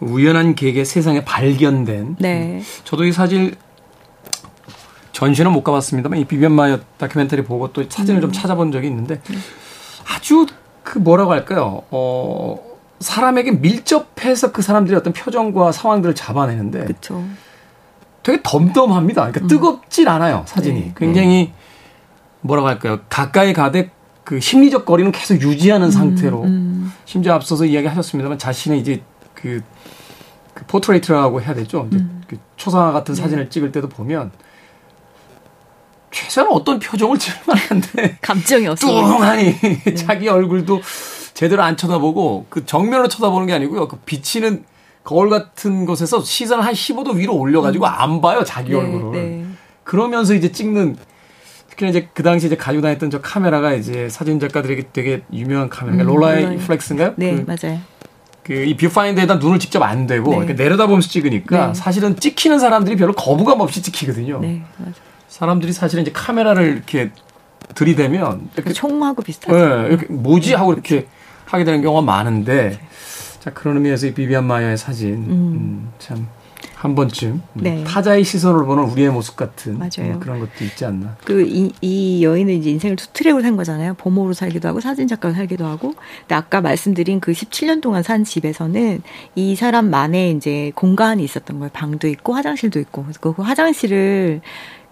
우연한 계획에 세상에 발견된. 네. 저도 이 사실 전시는 못 가봤습니다만 이 비비안 마이어 다큐멘터리 보고 또 사진을 음. 좀 찾아본 적이 있는데 네. 아주 그 뭐라고 할까요? 어 사람에게 밀접해서 그 사람들의 어떤 표정과 상황들을 잡아내는데. 그쵸. 되게 덤덤합니다. 그러니까 음. 뜨겁질 않아요, 사진이. 네. 굉장히 뭐라고 할까요? 가까이 가되 그 심리적 거리는 계속 유지하는 음, 상태로 음. 심지어 앞서서 이야기하셨습니다만 자신의 이제 그, 그 portrait라고 해야 되죠. 음. 그 초상화 같은 네. 사진을 찍을 때도 보면 최소한 어떤 표정을 지을 만한데 감정이 없어 뚱하니 네. 자기 얼굴도 제대로 안 쳐다보고 그 정면으로 쳐다보는 게 아니고요. 그 비치는 거울 같은 곳에서 시선을 한 15도 위로 올려가지고 음. 안 봐요 자기 네, 얼굴을. 네. 그러면서 이제 찍는 특히나 이제 그 당시 이제 가지고 다녔던 저 카메라가 이제 사진 작가들에게 되게 유명한 카메라, 음, 롤라이플렉스인가요? 네, 그, 맞아요. 그이 뷰파인더에다 눈을 직접 안 대고 네. 이렇게 내려다보면서 찍으니까 네. 사실은 찍히는 사람들이 별로 거부감 없이 찍히거든요. 네, 맞아요. 사람들이 사실은 이제 카메라를 이렇게 들이대면 이렇게 총하고 비슷하죠. 네, 이렇게 뭐지 하고 이렇게 하게 되는 경우가 많은데 자 그런 의미에서 이 비비안 마이어의 사진 음. 음, 참한 번쯤 음, 네. 타자의 시선을 보는 우리의 모습 같은 맞아요. 음, 그런 것도 있지 않나. 그이 이 여인은 이제 인생을 two track으로 산 거잖아요. 보모로 살기도 하고 사진 작가로 살기도 하고. 근데 아까 말씀드린 그 17년 동안 산 집에서는 이 사람만의 이제 공간이 있었던 거예요. 방도 있고 화장실도 있고. 그 화장실을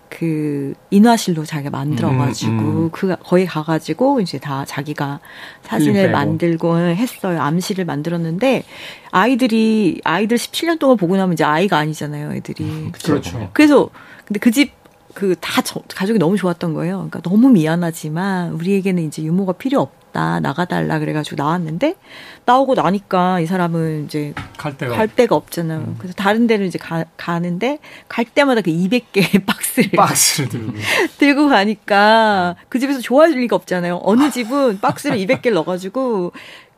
그 인화실로 자기가 만들어가지고 음, 음. 그 거기 가가지고 이제 다 자기가 사진을 만들고 했어요. 암시를 만들었는데 아이들이 아이들 17년 동안 보고 나면 이제 아이가 아니잖아요, 애들이. 음, 그렇죠. 그래서 근데 그 집 그 다 가족이 너무 좋았던 거예요. 그러니까 너무 미안하지만 우리에게는 이제 유모가 필요 없. 나왔다 나가달라 그래가지고 나왔는데 나오고 나니까 이 사람은 이제 갈 데가, 갈 데가 없잖아요. 음. 그래서 다른 데를 이제 가, 가는데 갈 때마다 그 200개의 박스를 박스를 들고 들고 가니까 그 집에서 좋아질 리가 없잖아요. 어느 집은 박스를 200개를 넣어가지고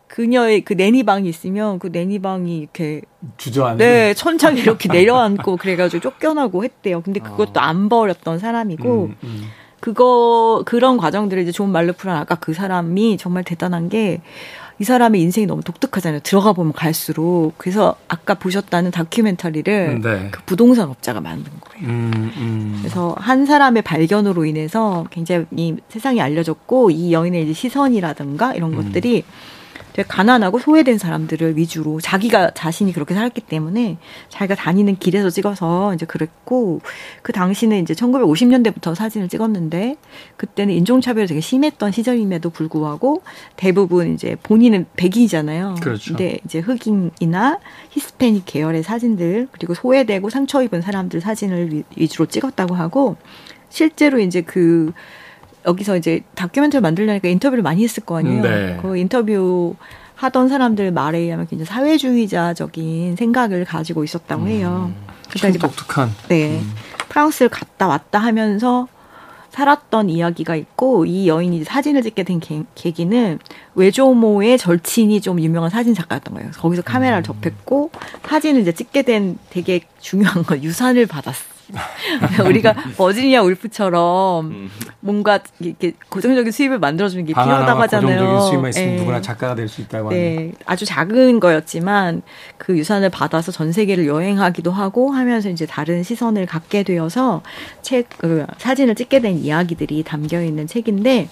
그녀의 그 내니방이 있으면 그 내니방이 이렇게 주저앉는 네 천장에 이렇게 내려앉고 그래가지고 쫓겨나고 했대요. 근데 그것도 아. 안 버렸던 사람이고 음, 음. 그거 그런 과정들을 이제 좋은 말로 풀어 아까 그 사람이 정말 대단한 게 이 사람의 인생이 너무 독특하잖아요. 들어가 보면 갈수록 그래서 아까 보셨다는 다큐멘터리를 네. 그 부동산 업자가 만든 거예요. 음, 음. 그래서 한 사람의 발견으로 인해서 굉장히 세상이 알려졌고 이 여인의 이제 시선이라든가 이런 음. 것들이 가난하고 소외된 사람들을 위주로 자기가 자신이 그렇게 살았기 때문에 자기가 다니는 길에서 찍어서 이제 그랬고 그 당시는 이제 1950년대부터 사진을 찍었는데 그때는 인종차별이 되게 심했던 시절임에도 불구하고 대부분 이제 본인은 백인이잖아요. 그렇죠. 근데 이제 흑인이나 히스패닉 계열의 사진들 그리고 소외되고 상처 입은 사람들 사진을 위주로 찍었다고 하고 실제로 이제 그 여기서 이제 다큐멘터리 만들려니까 인터뷰를 많이 했을 거 아니에요. 네. 그 인터뷰 하던 사람들 말에 의하면 굉장히 사회주의자적인 생각을 가지고 있었다고 음. 해요. 음, 그러니까 이제 독특한. 네. 음. 프랑스를 갔다 왔다 하면서 살았던 이야기가 있고 이 여인이 사진을 찍게 된 계, 계기는 외조모의 절친이 좀 유명한 사진 작가였던 거예요. 거기서 카메라를 음. 접했고 사진을 이제 찍게 된 되게 중요한 건 유산을 받았어. 우리가 버지니아 울프처럼 음. 뭔가 이렇게 고정적인 수입을 만들어주는 게 필요하다고 하잖아요. 고정적인 수입만 있으면 네. 누구나 작가가 될 수 있다고 네. 하는. 아주 작은 거였지만 그 유산을 받아서 전 세계를 여행하기도 하고 하면서 이제 다른 시선을 갖게 되어서 책, 그 사진을 찍게 된 이야기들이 담겨 있는 책인데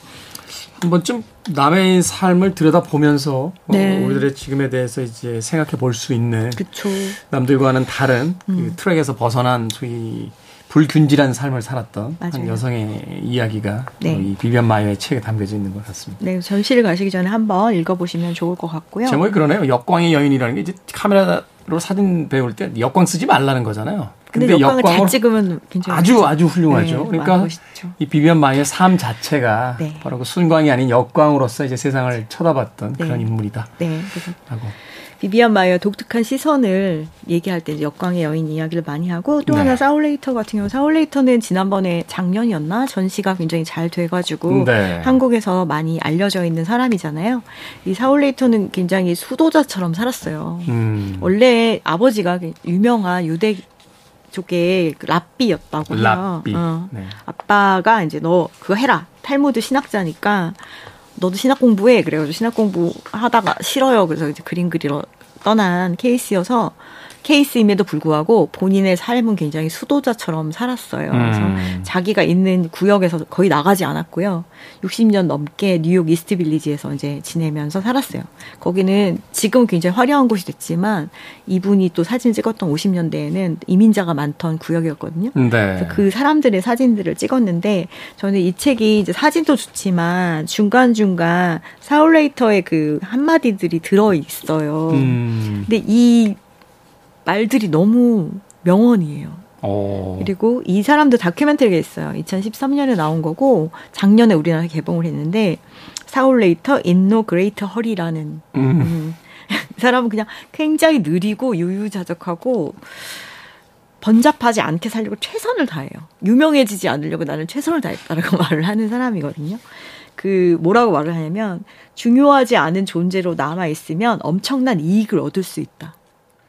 한 번쯤 남의 삶을 들여다보면서 어, 네. 어, 우리들의 지금에 대해서 이제 생각해 볼 수 있는 그쵸. 남들과는 다른 그 음. 그 트랙에서 벗어난 소위 불균질한 삶을 살았던 맞아요. 한 여성의 이야기가 네. 이 비비안 마이어의 책에 담겨져 있는 것 같습니다. 네, 전시를 가시기 전에 한번 읽어보시면 좋을 것 같고요. 제목이 그러네요. 역광의 여인이라는 게 이제 카메라로 사진 배울 때 역광 쓰지 말라는 거잖아요. 근데, 근데 역광을 잘 찍으면 굉장히 아주 멋있죠. 아주 훌륭하죠. 네, 그러니까. 이 비비안 마이의 삶 자체가 네. 바로 그 순광이 아닌 역광으로서 이제 세상을 쳐다봤던 네. 그런 인물이다. 네. 라고. 비비안 마이어 독특한 시선을 얘기할 때 역광의 여인 이야기를 많이 하고 또 네. 하나 사울레이터 같은 경우 사울레이터는 지난번에 작년이었나 전시가 굉장히 잘 돼가지고 네. 한국에서 많이 알려져 있는 사람이잖아요. 이 사울레이터는 굉장히 수도자처럼 살았어요. 음. 원래 아버지가 유명한 유대 쪽에 그 랍비였다고 해요. 랍비. 어. 네. 아빠가 이제 너 그거 해라. 탈무드 신학자니까 너도 신학 공부해. 그래가지고 신학 공부 하다가 싫어요. 그래서 이제 그림 그리러 떠난 케이스여서 케이스임에도 불구하고 본인의 삶은 굉장히 수도자처럼 살았어요. 그래서 음. 자기가 있는 구역에서 거의 나가지 않았고요. 60년 넘게 뉴욕 이스트 빌리지에서 이제 지내면서 살았어요. 거기는 지금 굉장히 화려한 곳이 됐지만 이분이 또 사진 찍었던 50년대에는 이민자가 많던 구역이었거든요. 네. 그 사람들의 사진들을 찍었는데 저는 이 책이 이제 사진도 좋지만 중간중간 사울레이터의 그 한마디들이 들어 있어요. 음. 근데 이 말들이 너무 명언이에요. 오. 어. 그리고 이 사람도 다큐멘터리가 있어요. 2013년에 나온 거고 작년에 우리나라에 개봉을 했는데 사울 레이터 In No Great Hurry라는 음. 음. 이 사람은 그냥 굉장히 느리고 유유자적하고 번잡하지 않게 살려고 최선을 다해요. 유명해지지 않으려고 나는 최선을 다했다라고 말을 하는 사람이거든요. 그 뭐라고 말을 하냐면 중요하지 않은 존재로 남아 있으면 엄청난 이익을 얻을 수 있다.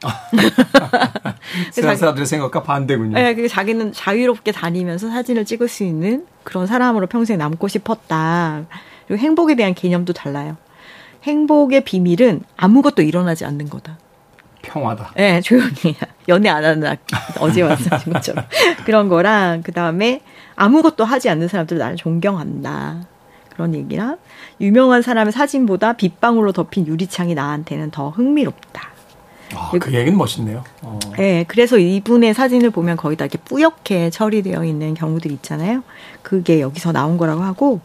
세상 사람들의 생각과 반대군요. 네, 그 자기는 자유롭게 다니면서 사진을 찍을 수 있는 그런 사람으로 평생 남고 싶었다. 그리고 행복에 대한 개념도 달라요. 행복의 비밀은 아무것도 일어나지 않는 거다. 평화다. 네, 조용히 연애 안 하는 어제 말씀하신 것처럼 그런 거랑 그 다음에 아무것도 하지 않는 사람들 나를 존경한다. 그런 얘기랑 유명한 사람의 사진보다 빗방울로 덮인 유리창이 나한테는 더 흥미롭다. 아, 그 얘기는 멋있네요. 어. 네, 그래서 이분의 사진을 보면 거의 다 이렇게 뿌옇게 처리되어 있는 경우들 있잖아요. 그게 여기서 나온 거라고 하고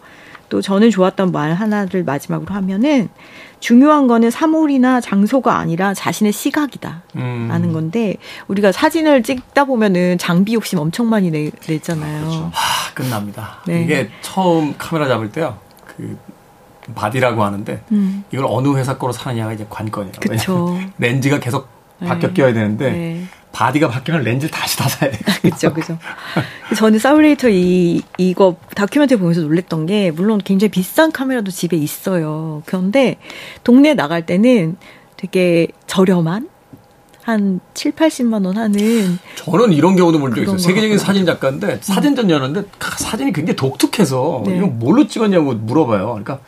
또 저는 좋았던 말 하나를 마지막으로 하면은 중요한 거는 사물이나 장소가 아니라 자신의 시각이다. 음. 라는 건데 우리가 사진을 찍다 보면은 장비 욕심 엄청 많이 내, 냈잖아요. 그렇죠. 하, 끝납니다. 네. 이게 처음 카메라 잡을 때요. 그 바디라고 하는데 음. 이걸 어느 회사 거로 사느냐가 이제 관건이에요. 그쵸. 렌즈가 계속 바뀌어 네. 껴야 되는데 네. 바디가 바뀌면 렌즈를 다시 다 사야 돼요. 그렇죠, 그렇죠. 저는 사울레이터 이 이거 다큐멘터리 보면서 놀랬던 게 물론 굉장히 비싼 카메라도 집에 있어요. 그런데 동네 나갈 때는 되게 저렴한 한 7, 80만 원 하는 저는 이런 경우도 본 적 있어요. 세계적인 사진 작가인데 사진전 여는데 사진이 굉장히 독특해서 네. 이거 뭘로 찍었냐고 물어봐요. 그러니까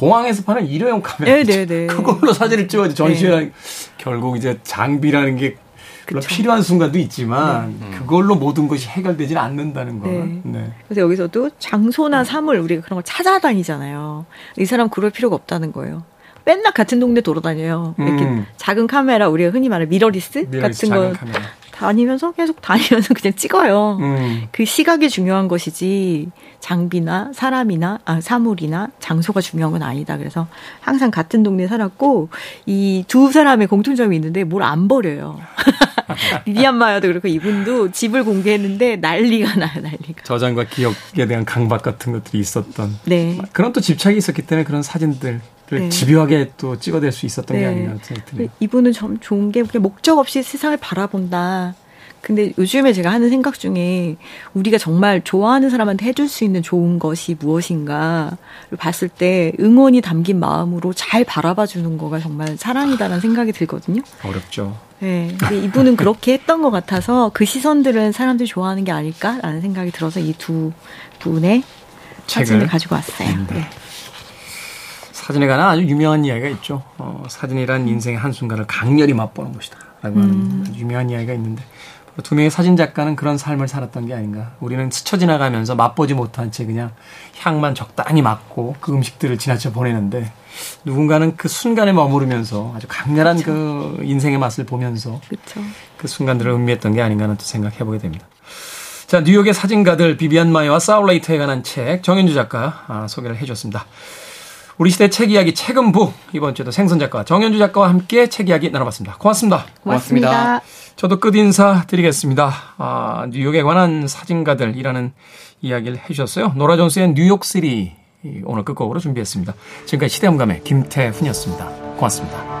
공항에서 파는 일회용 카메라. 네네네. 네, 네. 그걸로 사진을 찍어야지 전시회 네. 결국 이제 장비라는 게 물론 필요한 순간도 있지만 네. 그걸로 모든 것이 해결되지는 않는다는 거. 네. 네. 그래서 여기서도 장소나 사물 우리가 그런 걸 찾아다니잖아요. 이 사람 그럴 필요가 없다는 거예요. 맨날 같은 동네 돌아다녀요. 이렇게 음. 작은 카메라 우리가 흔히 말하는 mirrorless, mirrorless 같은 거 카메라. 다니면서 계속 다니면서 그냥 찍어요. 음. 그 시각이 중요한 것이지 장비나 사람이나 아, 사물이나 장소가 중요한 건 아니다. 그래서 항상 같은 동네에 살았고 이 두 사람의 공통점이 있는데 뭘 안 버려요. 리비안 마야도 그렇고 이분도 집을 공개했는데 난리가 나요, 난리가. 저장과 기억에 대한 강박 같은 것들이 있었던. 네. 그런 또 집착이 있었기 때문에 그런 사진들 네. 집요하게 또 찍어낼 수 있었던 네. 게 아닌가 생각이 드네요. 이분은 좀 좋은 게 목적 없이 세상을 바라본다. 근데 요즘에 제가 하는 생각 중에 우리가 정말 좋아하는 사람한테 해줄 수 있는 좋은 것이 무엇인가를 봤을 때 응원이 담긴 마음으로 잘 바라봐 주는 거가 정말 사랑이다라는 생각이 들거든요. 어렵죠. 네. 근데 이분은 그렇게 했던 것 같아서 그 시선들은 사람들이 좋아하는 게 아닐까라는 생각이 들어서 이 두 분의 사진을 가지고 왔어요. 네. 사진에 관한 아주 유명한 이야기가 있죠. 어, 사진이란 인생의 한순간을 강렬히 맛보는 것이다. 라고 하는 음. 유명한 이야기가 있는데 두 명의 사진 작가는 그런 삶을 살았던 게 아닌가. 우리는 스쳐 지나가면서 맛보지 못한 채 그냥 향만 적당히 맡고 그 음식들을 지나쳐 보내는데 누군가는 그 순간에 머무르면서 아주 강렬한 그쵸. 그 인생의 맛을 보면서 그쵸. 그 순간들을 음미했던 게 아닌가 하는 또 생각해 보게 됩니다. 자, 뉴욕의 사진가들 비비안 마이와 사울레이터에 관한 책 정현주 작가 아, 소개를 해줬습니다. 우리 시대 책 이야기 책은부 이번 주에도 생선 작가 정현주 작가와 함께 책 이야기 나눠봤습니다. 고맙습니다. 고맙습니다. 고맙습니다. 저도 끝 인사 드리겠습니다. 아, 뉴욕에 관한 사진가들이라는 이야기를 해주셨어요. 노라 존스의 뉴욕 시리 오늘 끝곡으로 준비했습니다. 지금까지 시대음감의 김태훈이었습니다. 고맙습니다.